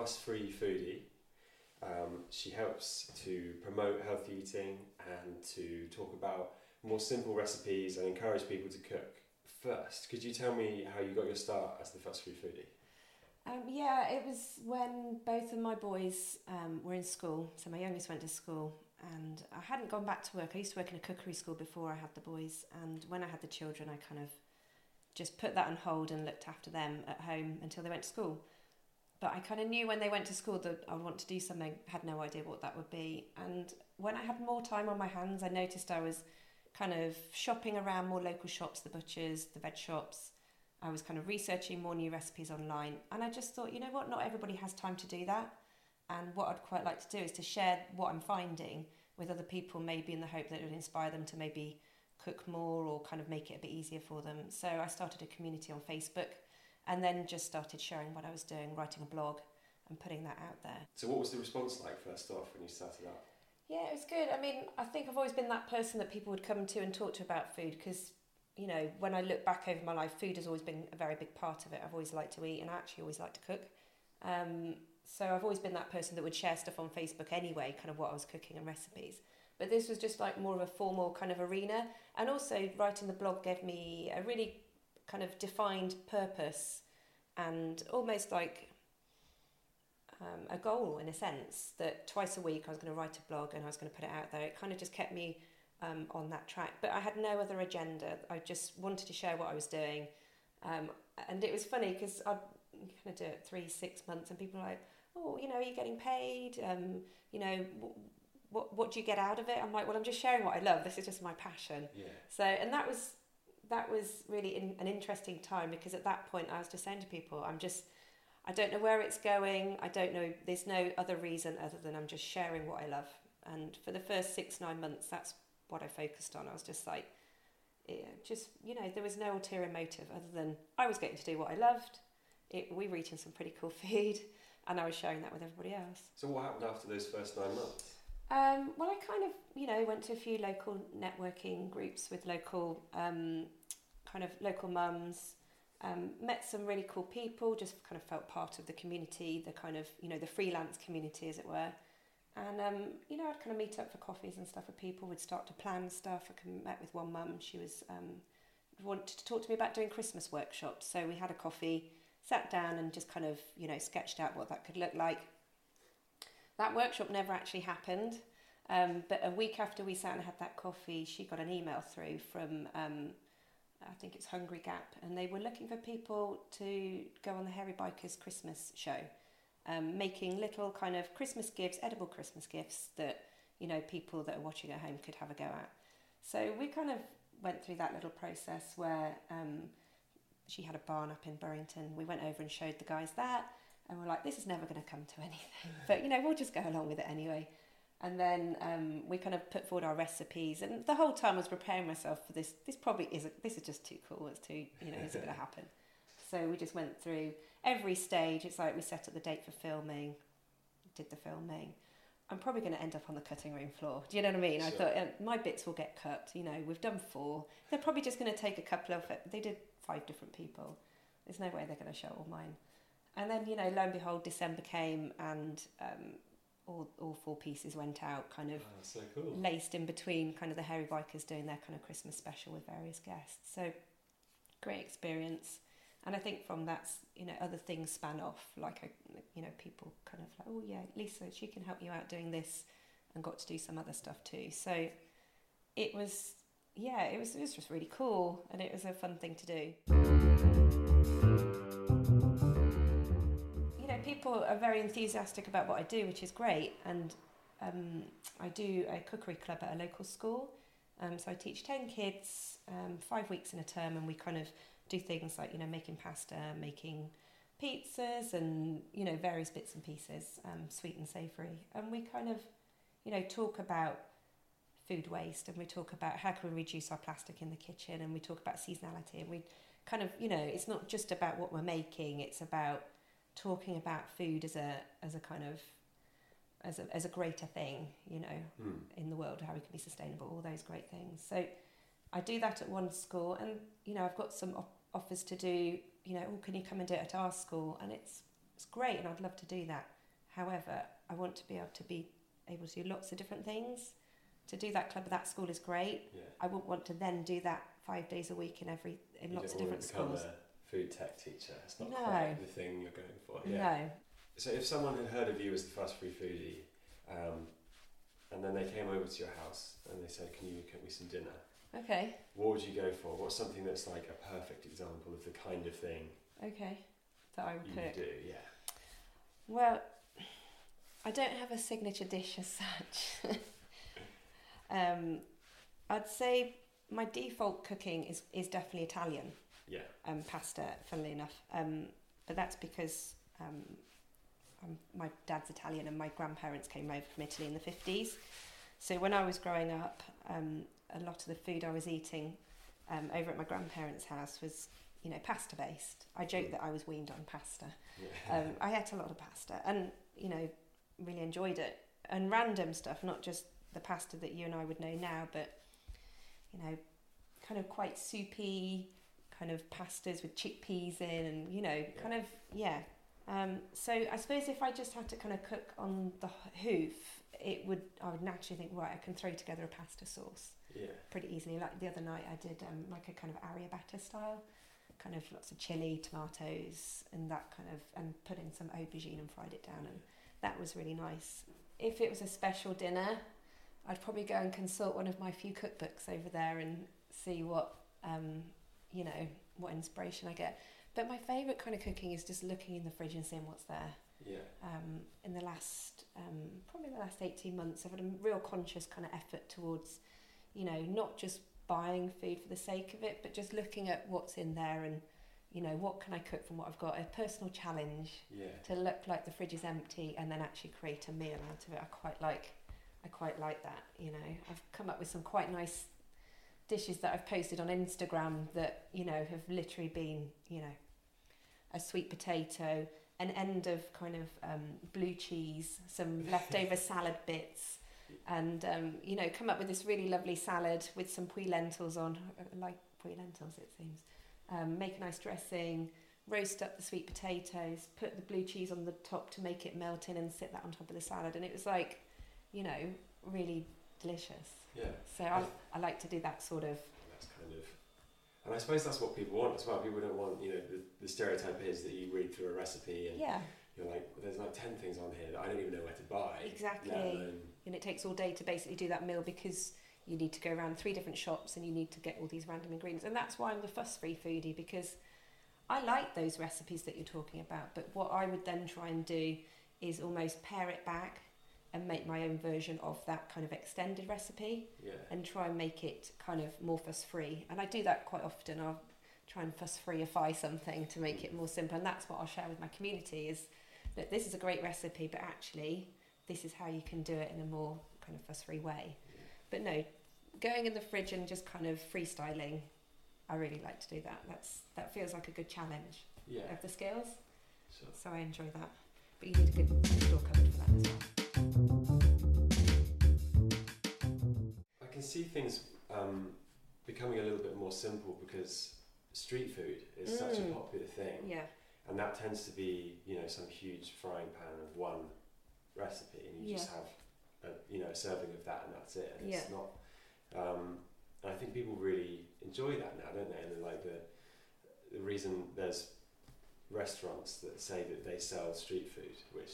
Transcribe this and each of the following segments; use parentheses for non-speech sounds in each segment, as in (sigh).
fuss-free foodie. Um, she helps to promote healthy eating and to talk about more simple recipes and encourage people to cook. First, could you tell me how you got your start as the fuss-free foodie? Um, yeah, it was when both of my boys um, were in school. So my youngest went to school, and I hadn't gone back to work. I used to work in a cookery school before I had the boys, and when I had the children, I kind of just put that on hold and looked after them at home until they went to school. But I kind of knew when they went to school that I want to do something, had no idea what that would be. And when I had more time on my hands, I noticed I was kind of shopping around more local shops, the butchers, the veg shops. I was kind of researching more new recipes online. And I just thought, you know what, not everybody has time to do that. And what I'd quite like to do is to share what I'm finding with other people, maybe in the hope that it would inspire them to maybe cook more or kind of make it a bit easier for them. So I started a community on Facebook and then just started sharing what I was doing, writing a blog and putting that out there. So, what was the response like first off when you started out? Yeah, it was good. I mean, I think I've always been that person that people would come to and talk to about food because, you know, when I look back over my life, food has always been a very big part of it. I've always liked to eat and I actually always like to cook. Um, so I've always been that person that would share stuff on Facebook anyway, kind of what I was cooking and recipes. But this was just like more of a formal kind of arena. And also, writing the blog gave me a really kind of defined purpose and almost like um, a goal in a sense that twice a week I was going to write a blog and I was going to put it out there. It kind of just kept me um, on that track. But I had no other agenda. I just wanted to share what I was doing. Um, and it was funny because I'd kind of do it three, six months, and people are like, oh, you know, are you getting paid? Um, you know, what what do you get out of it? I'm like, well, I'm just sharing what I love. This is just my passion. Yeah. So, and that was that was really in, an interesting time because at that point I was just saying to people, I'm just I don't know where it's going. I don't know. There's no other reason other than I'm just sharing what I love. And for the first six nine months, that's what I focused on. I was just like, just you know, there was no ulterior motive other than I was getting to do what I loved. It, we were eating some pretty cool (laughs) food, and I was sharing that with everybody else. So what happened after those first nine months? Um, well, I kind of, you know, went to a few local networking groups with local, um, kind of local mums, um, met some really cool people, just kind of felt part of the community, the kind of, you know, the freelance community, as it were. And, um, you know, I'd kind of meet up for coffees and stuff with people, would start to plan stuff. I met with one mum, she was, um, wanted to talk to me about doing Christmas workshops. So we had a coffee, sat down and just kind of, you know, sketched out what that could look like. That workshop never actually happened. Um, but a week after we sat and had that coffee, she got an email through from um, I think it's Hungry Gap, and they were looking for people to go on the Hairy Bikers Christmas show, um, making little kind of Christmas gifts, edible Christmas gifts that you know people that are watching at home could have a go at. So we kind of went through that little process where um, she had a barn up in Burrington. We went over and showed the guys that, and we're like, this is never going to come to anything, (laughs) but you know we'll just go along with it anyway. And then um, we kind of put forward our recipes, and the whole time I was preparing myself for this. This probably isn't. This is just too cool. It's too, you know, is it going (laughs) to happen? So we just went through every stage. It's like we set up the date for filming, did the filming. I'm probably going to end up on the cutting room floor. Do you know what I mean? Sure. I thought uh, my bits will get cut. You know, we've done four. They're probably just going to take a couple of. They did five different people. There's no way they're going to show all mine. And then you know, lo and behold, December came, and um, all, all four pieces went out kind of oh, so cool. laced in between kind of the hairy bikers doing their kind of christmas special with various guests. So great experience. And i think from that you know other things span off like I, you know people kind of like oh yeah lisa she can help you out doing this and got to do some other stuff too. So it was yeah it was, it was just really cool and it was a fun thing to do people are very enthusiastic about what I do, which is great. And um, I do a cookery club at a local school. Um, so I teach 10 kids um, five weeks in a term, and we kind of do things like, you know, making pasta, making pizzas, and, you know, various bits and pieces, um, sweet and savoury. And we kind of, you know, talk about food waste and we talk about how can we reduce our plastic in the kitchen and we talk about seasonality and we kind of, you know, it's not just about what we're making, it's about talking about food as a as a kind of as a, as a greater thing, you know, mm. in the world, how we can be sustainable, all those great things. So I do that at one school, and you know, I've got some op- offers to do. You know, oh, can you come and do it at our school? And it's it's great, and I'd love to do that. However, I want to be able to be able to do lots of different things. To do that club at that school is great. Yeah. I wouldn't want to then do that five days a week in every in You lots of different schools. Food tech teacher. It's not No. quite the thing you're going for. Yeah. No. So if someone had heard of you as the fuss free foodie, um, and then they came over to your house and they said, "Can you cook me some dinner?" Okay. What would you go for? What's something that's like a perfect example of the kind of thing Okay. That I would you cook. do? Yeah. Well, I don't have a signature dish as such. (laughs) um, I'd say my default cooking is, is definitely Italian, Yeah. um, pasta, funnily enough. Um, but that's because um, um, my dad's Italian and my grandparents came over from Italy in the 50s. So when I was growing up, um, a lot of the food I was eating um, over at my grandparents' house was, you know, pasta based. I joke that I was weaned on pasta. yeah. Um, I ate a lot of pasta and, you know, really enjoyed it. And random stuff, not just the pasta that you and I would know now, but, you know, kind of quite soupy, kind of pastas with chickpeas in and, you know, kind of, yeah. Um, so I suppose if I just had to kind of cook on the hoof, it would, I would naturally think, right, I can throw together a pasta sauce yeah. pretty easily. Like the other night, I did um, like a kind of arrabbiata style, kind of lots of chili, tomatoes, and that kind of, and put in some aubergine and fried it down, and that was really nice. If it was a special dinner, I'd probably go and consult one of my few cookbooks over there and see what, um, you know, what inspiration I get. But my favourite kind of cooking is just looking in the fridge and seeing what's there Yeah. um, in the last um, probably the last 18 months I've had a real conscious kind of effort towards you know not just buying food for the sake of it but just looking at what's in there and you know what can I cook from what I've got a personal challenge Yeah. to look like the fridge is empty and then actually create a meal out of it I quite like I quite like that you know I've come up with some quite nice dishes that I've posted on Instagram that you know have literally been you know a sweet potato an end of kind of um, blue cheese some (laughs) leftover salad bits and um, you know come up with this really lovely salad with some Puy lentils on like Puy lentils it seems. Um, make a nice dressing roast up the sweet potatoes put the blue cheese on the top to make it melt in and sit that on top of the salad. And it was like you know really delicious Yeah. so I, I like to do that sort of That's kind of. And I suppose that's what people want as well. People don't want, you know, the, the stereotype is that you read through a recipe and yeah you're like, there's like 10 things on here that I don't even know where to buy. Exactly. alone- and it takes all day to basically do that meal because you need to go around three different shops and you need to get all these random ingredients and that's why I'm the fuss free foodie because I like those recipes that you're talking about but what I would then try and do is almost pare it back and make my own version of that kind of extended recipe Yeah. and try and make it kind of more fuss free and I do that quite often. I'll try and fuss freeify something to make it more simple. And that's what I'll share with my community is that this is a great recipe but actually this is how you can do it in a more kind of fuss free way. But no going in the fridge and just kind of freestyling I really like to do that. That's that feels like a good challenge Yeah. of the skills. Sure. so I enjoy that. But you need a good store cupboard for that as well can see things um, becoming a little bit more simple because street food is such a Mm. popular thing. yeah And that tends to be, you know, some huge frying pan of one recipe, and you just have, a, you know, a serving of that, and that's it. And it's not. Um, and I think people really enjoy that now, don't they? And like the the reason there's restaurants that say that they sell street food, which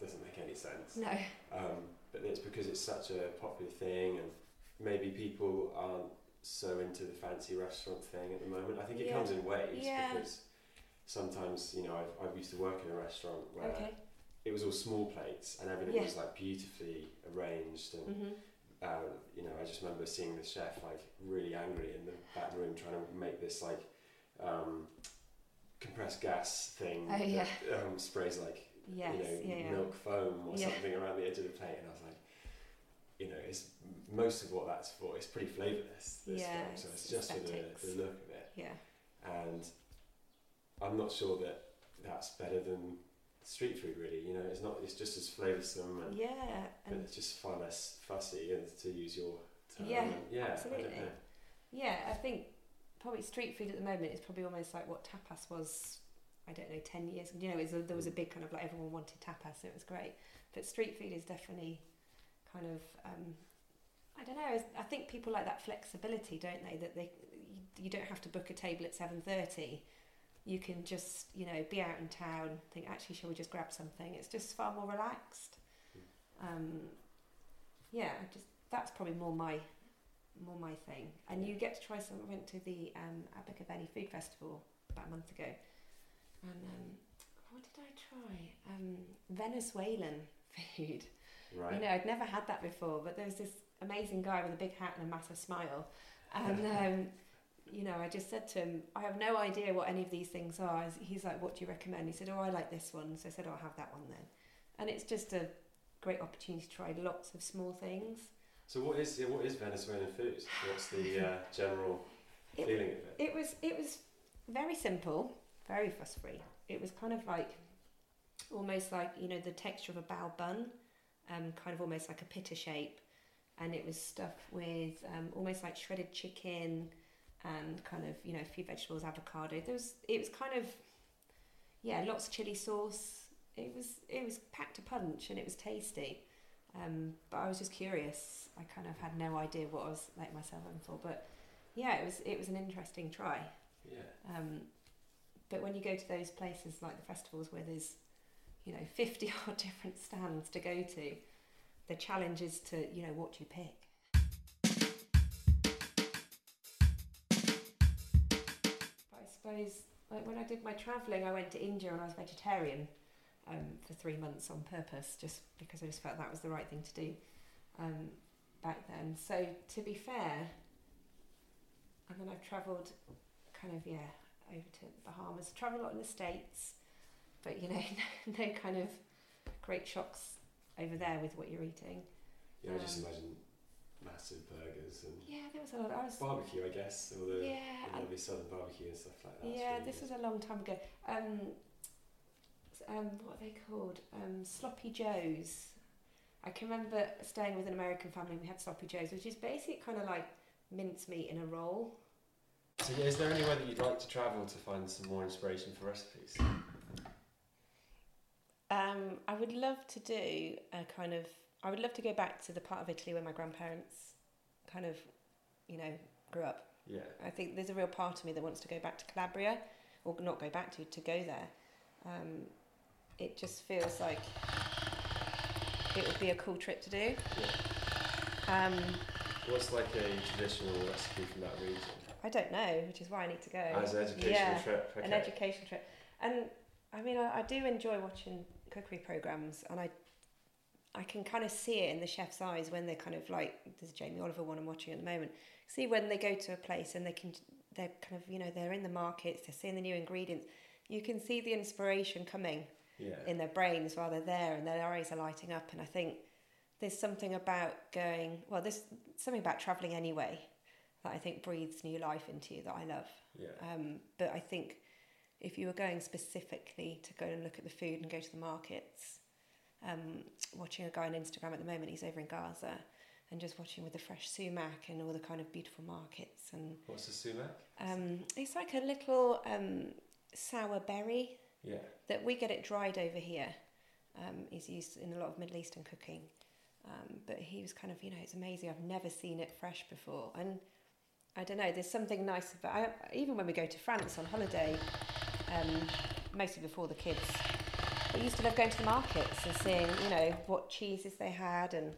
doesn't make any sense. no Um, but it's because it's such a popular thing, and maybe people aren't so into the fancy restaurant thing at the moment. I think it Yeah. comes in waves Yeah. because sometimes, you know, I've, I've used to work in a restaurant where okay it was all small plates and everything Yeah. was like beautifully arranged. And, mhm uh, you know, I just remember seeing the chef like really angry in the back room trying to make this like um, compressed gas thing Oh, yeah. that um, sprays like yes you know, yeah, milk foam or something around the edge of the plate, and I was like, you know, it's most of what that's for. It's pretty flavourless. This Yeah, film, so it's it's just for the, the look of it, yeah and I'm not sure that that's better than street food. Really, you know, it's not. It's just as flavoursome, and, yeah but and it's just far less fussy, and to use your term. Yeah, and yeah, I absolutely. don't. Yeah, I think probably street food at the moment is probably almost like what tapas was, I don't know, 10 years. You know, was a, there was a big kind of like everyone wanted tapas, it was great. But street food is definitely kind of, um, I don't know, I think people like that flexibility, don't they? That they you, don't have to book a table at 7.30. You can just, you know, be out in town, think, actually, shall we just grab something? It's just far more relaxed. Um, yeah, just that's probably more my more my thing. And you get to try some. I went to the um, Abergavenny Food Festival about a month ago, and um, what did I try? Um, Venezuelan (laughs) food. Right. You know, I'd never had that before, but there was this amazing guy with a big hat and a massive smile, and um, you know, I just said to him, I have no idea what any of these things are. He's like, "What do you recommend?" He said, "Oh, I like this one." So I said, "Oh, I'll have that one then," and it's just a great opportunity to try lots of small things. So what is what is Venezuelan food? What's the uh, general It- feeling of it? It was it was very simple, very fuss free. It was kind of like almost like you know the texture of a bao bun, um, kind of almost like a pita shape, and it was stuffed with um, almost like shredded chicken and kind of you know a few vegetables, avocado. There was it was kind of yeah lots of chili sauce. It was it was packed a punch and it was tasty. Um, but I was just curious. I kind of had no idea what I was letting myself in for, but yeah, it was it was an interesting try. Yeah. Um, but when you go to those places like the festivals where there's, you know, 50 (laughs) odd different stands to go to, the challenge is to, you know, what do you pick? But I suppose, like when I did my travelling, I went to India and I was vegetarian um, for three months on purpose, just because I just felt that was the right thing to do um, back then. So to be fair, and then I've travelled kind of, yeah, over to Bahamas, travel a lot in the States, but you know, (laughs) no kind of great shocks over there with what you're eating. Yeah, I just Um, imagine massive burgers and Yeah, there was a lot. I was, barbecue, I guess, or the, yeah, and- lovely southern barbecue and stuff like that. Yeah, really this good. was a long time ago. Um, um, what are they called? Um, sloppy joes. I can remember staying with an American family. We had sloppy joes, which is basically kind of like mincemeat in a roll. So yeah, is there anywhere that you'd like to travel to find some more inspiration for recipes? I would love to do a kind of. I would love to go back to the part of Italy where my grandparents kind of, you know, grew up. Yeah. I think there's a real part of me that wants to go back to Calabria, or not go back to, to go there. Um, it just feels like it would be a cool trip to do. yeah. Um, What's like a traditional recipe from that region? I don't know, which is why I need to go. As an educational yeah, trip. Okay. an education trip. And I mean, I, I do enjoy watching cookery programs, and I, I can kind of see it in the chef's eyes when they're kind of like there's a Jamie Oliver one I'm watching at the moment. See when they go to a place and they can, they're kind of you know they're in the markets, they're seeing the new ingredients. You can see the inspiration coming yeah. in their brains while they're there, and their eyes are lighting up. And I think there's something about going well. There's something about traveling anyway that I think breathes new life into you that I love. yeah. Um, but I think if you were going specifically to go and look at the food and go to the markets, um, watching a guy on Instagram at the moment, he's over in Gaza, and just watching with the fresh sumac and all the kind of beautiful markets. And What's the sumac? um, it's like a little um, sour berry Yeah. that we get it dried over here. Um, is used in a lot of Middle Eastern cooking. Um, but he was kind of, you know, it's amazing. I've never seen it fresh before. And I don't know, there's something nice about I, even when we go to France on holiday, um, mostly before the kids, I used to love going to the markets and seeing, you know, what cheeses they had and,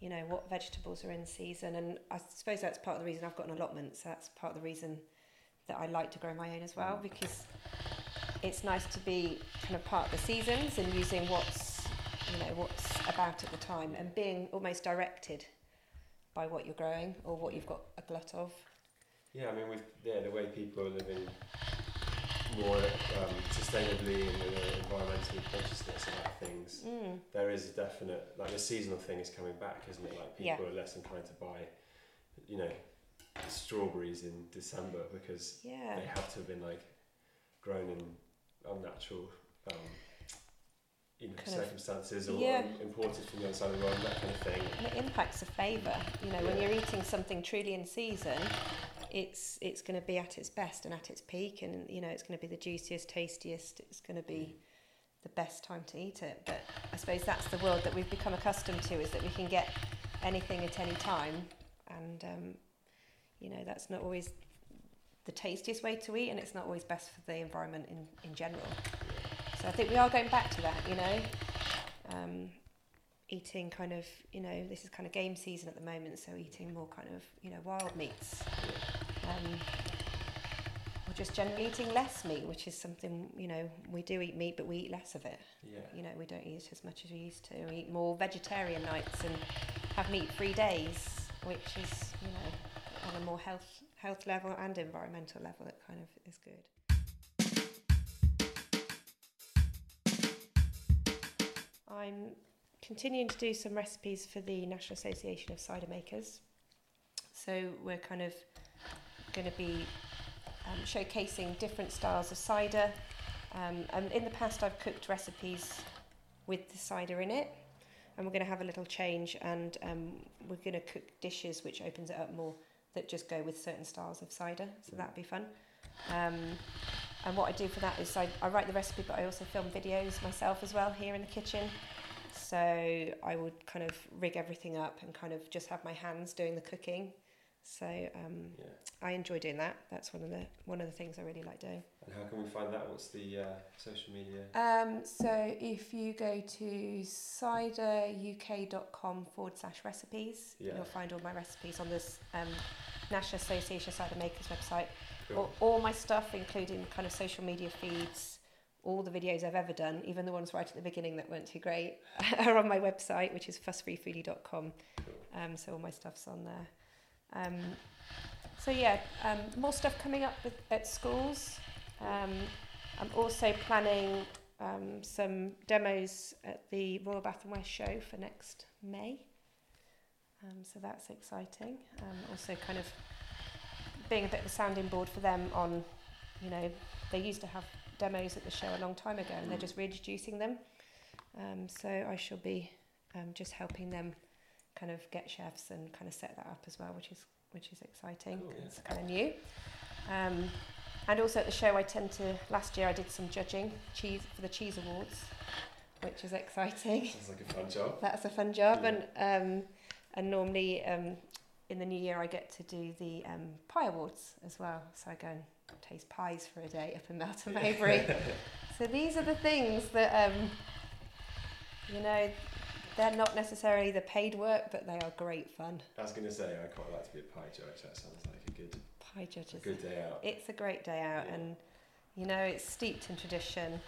you know, what vegetables are in season. And I suppose that's part of the reason I've got an allotment. So that's part of the reason that I like to grow my own as well because it's nice to be kind of part of the seasons and using what's you know what's about at the time and being almost directed by what you're growing or what you've got a glut of. Yeah, I mean, with yeah, the way people are living more um, sustainably and with an environmental consciousness about things, Mm. there is a definite like the seasonal thing is coming back, isn't it? Like people Yeah. are less inclined to buy, you know, strawberries in December because Yeah. they have to have been like grown in unnatural. Um, you know, Kind of- circumstances or Yeah. imported from the other side of the world, that kind of thing. And it impacts the flavour. You know, when you're eating something truly in season, it's it's going to be at its best and at its peak, and you know it's going to be the juiciest, tastiest. It's going to be the best time to eat it. But I suppose that's the world that we've become accustomed to: is that we can get anything at any time, and um, you know that's not always the tastiest way to eat, and it's not always best for the environment in in general. So I think we are going back to that, you know. Um, eating kind of, you know, this is kind of game season at the moment, so eating more kind of, you know, wild meats. Um, or just generally eating less meat, which is something, you know, we do eat meat, but we eat less of it. Yeah. You know, we don't eat as much as we used to. We eat more vegetarian nights and have meat-free days, which is, you know, on a more health health level and environmental level, it kind of is good. I'm continuing to do some recipes for the National Association of Cider Makers. So we're kind of going to be um, showcasing different styles of cider. Um, and in the past, I've cooked recipes with the cider in it, and we're going to have a little change, and um, we're going to cook dishes which opens it up more that just go with certain styles of cider. So that'd be fun. Um, and what I do for that is I, I write the recipe, but I also film videos myself as well here in the kitchen. So I would kind of rig everything up and kind of just have my hands doing the cooking. So um, Yeah. I enjoy doing that. That's one of the one of the things I really like doing. And how can we find that? What's the uh, social media? Um, so if you go to cideruk.com forward slash recipes, Yeah. you'll find all my recipes on this um, National Association of Cider Makers website. Cool. All, all my stuff, including kind of social media feeds, all the videos I've ever done, even the ones right at the beginning that weren't too great, (laughs) are on my website, which is fussfreefoodie.com. Um, so all my stuff's on there. Um, so yeah, um, more stuff coming up with, at schools. Um, I'm also planning um, some demos at the Royal Bath and West show for next May. Um, so that's exciting. Um, also, kind of being a bit of a sounding board for them on, you know, they used to have demos at the show a long time ago, and they're just reintroducing them. Um, so I shall be um, just helping them kind of get chefs and kind of set that up as well, which is which is exciting. Cool, yeah. It's kind of new. Um, and also at the show, I tend to. Last year, I did some judging cheese for the cheese awards, which is exciting. Sounds like a fun job. That's a fun job, Yeah. and um, and normally um, in the new year I get to do the um, pie awards as well. So I go and taste pies for a day up in Melton Mowbray. (laughs) so these are the things that um, you know they're not necessarily the paid work, but they are great fun. I was going to say I quite like to be a pie judge. That sounds like a good, Pie a good day out. It's a great day out, Yeah. and you know it's steeped in tradition.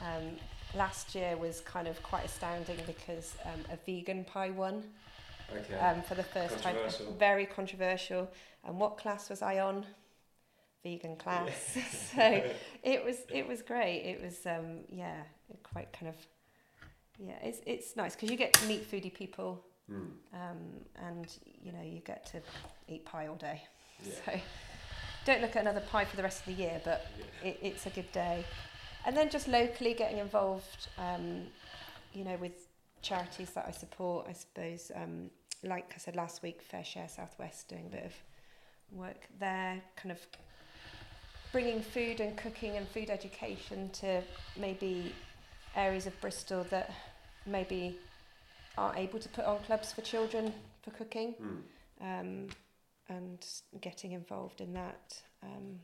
Um, last year was kind of quite astounding because um, a vegan pie won. Okay. um, for the first time. Very controversial. And what class was I on? Vegan class. (laughs) so (laughs) it was it was great. It was um, yeah, quite kind of yeah. It's it's nice because you get to meet foodie people, Hmm. um, and you know you get to eat pie all day. Yeah. So don't look at another pie for the rest of the year, but Yeah. it, it's a good day. And then just locally getting involved, um, you know, with charities that I support, I suppose, um, like I said last week, FareShare Southwest, doing a bit of work there, kind of bringing food and cooking and food education to maybe areas of Bristol that maybe aren't able to put on clubs for children for cooking Hmm. um, and getting involved in that. Um,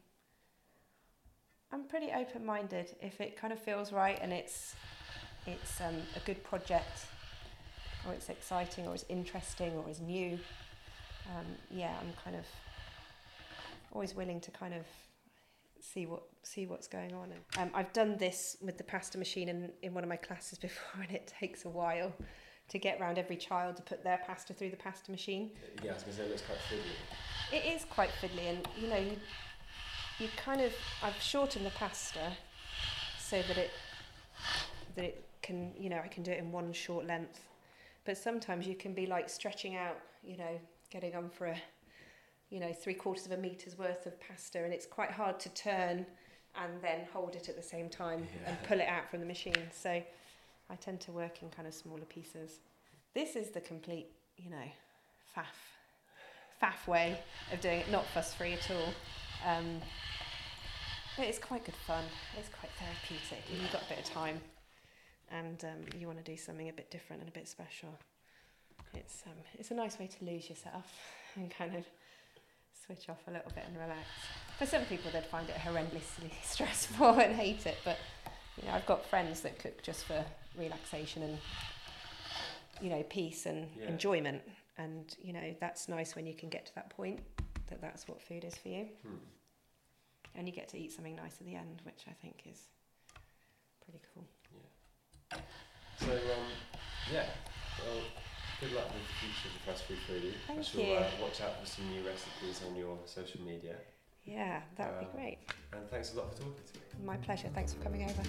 I'm pretty open-minded. If it kind of feels right and it's it's um, a good project, or it's exciting, or it's interesting, or it's new, um, yeah, I'm kind of always willing to kind of see what see what's going on. Um, I've done this with the pasta machine in, in one of my classes (laughs) before, and it takes a while to get round every child to put their pasta through the pasta machine. Yeah, I was going to say it looks quite fiddly. It is quite fiddly, and you know, you, you kind of I've shortened the pasta so that it that it can you know I can do it in one short length, but sometimes you can be like stretching out, you know, getting on for a you know three quarters of a meter's worth of pasta, and it's quite hard to turn and then hold it at the same time and pull it out from the machine. So I tend to work in kind of smaller pieces. This is the complete, you know, faff faff way of doing it, not fuss free at all. Um, but it's quite good fun. It's quite therapeutic. and You've got a bit of time, and um, you want to do something a bit different and a bit special. It's um, it's a nice way to lose yourself (laughs) and kind of switch off a little bit and relax. For some people, they'd find it horrendously (laughs) stressful and hate it, but you know, I've got friends that cook just for relaxation and you know peace and Yeah. enjoyment, and you know that's nice when you can get to that point that that's what food is for you, Hmm. and you get to eat something nice at the end, which I think is pretty cool. Yeah. So, um, yeah, well, good luck with the future of the Fast Food Foodie. I Thank shall you. Uh, watch out for some new recipes on your social media. Yeah, that would Um, be great. And thanks a lot for talking to me. My pleasure. Thanks for coming over.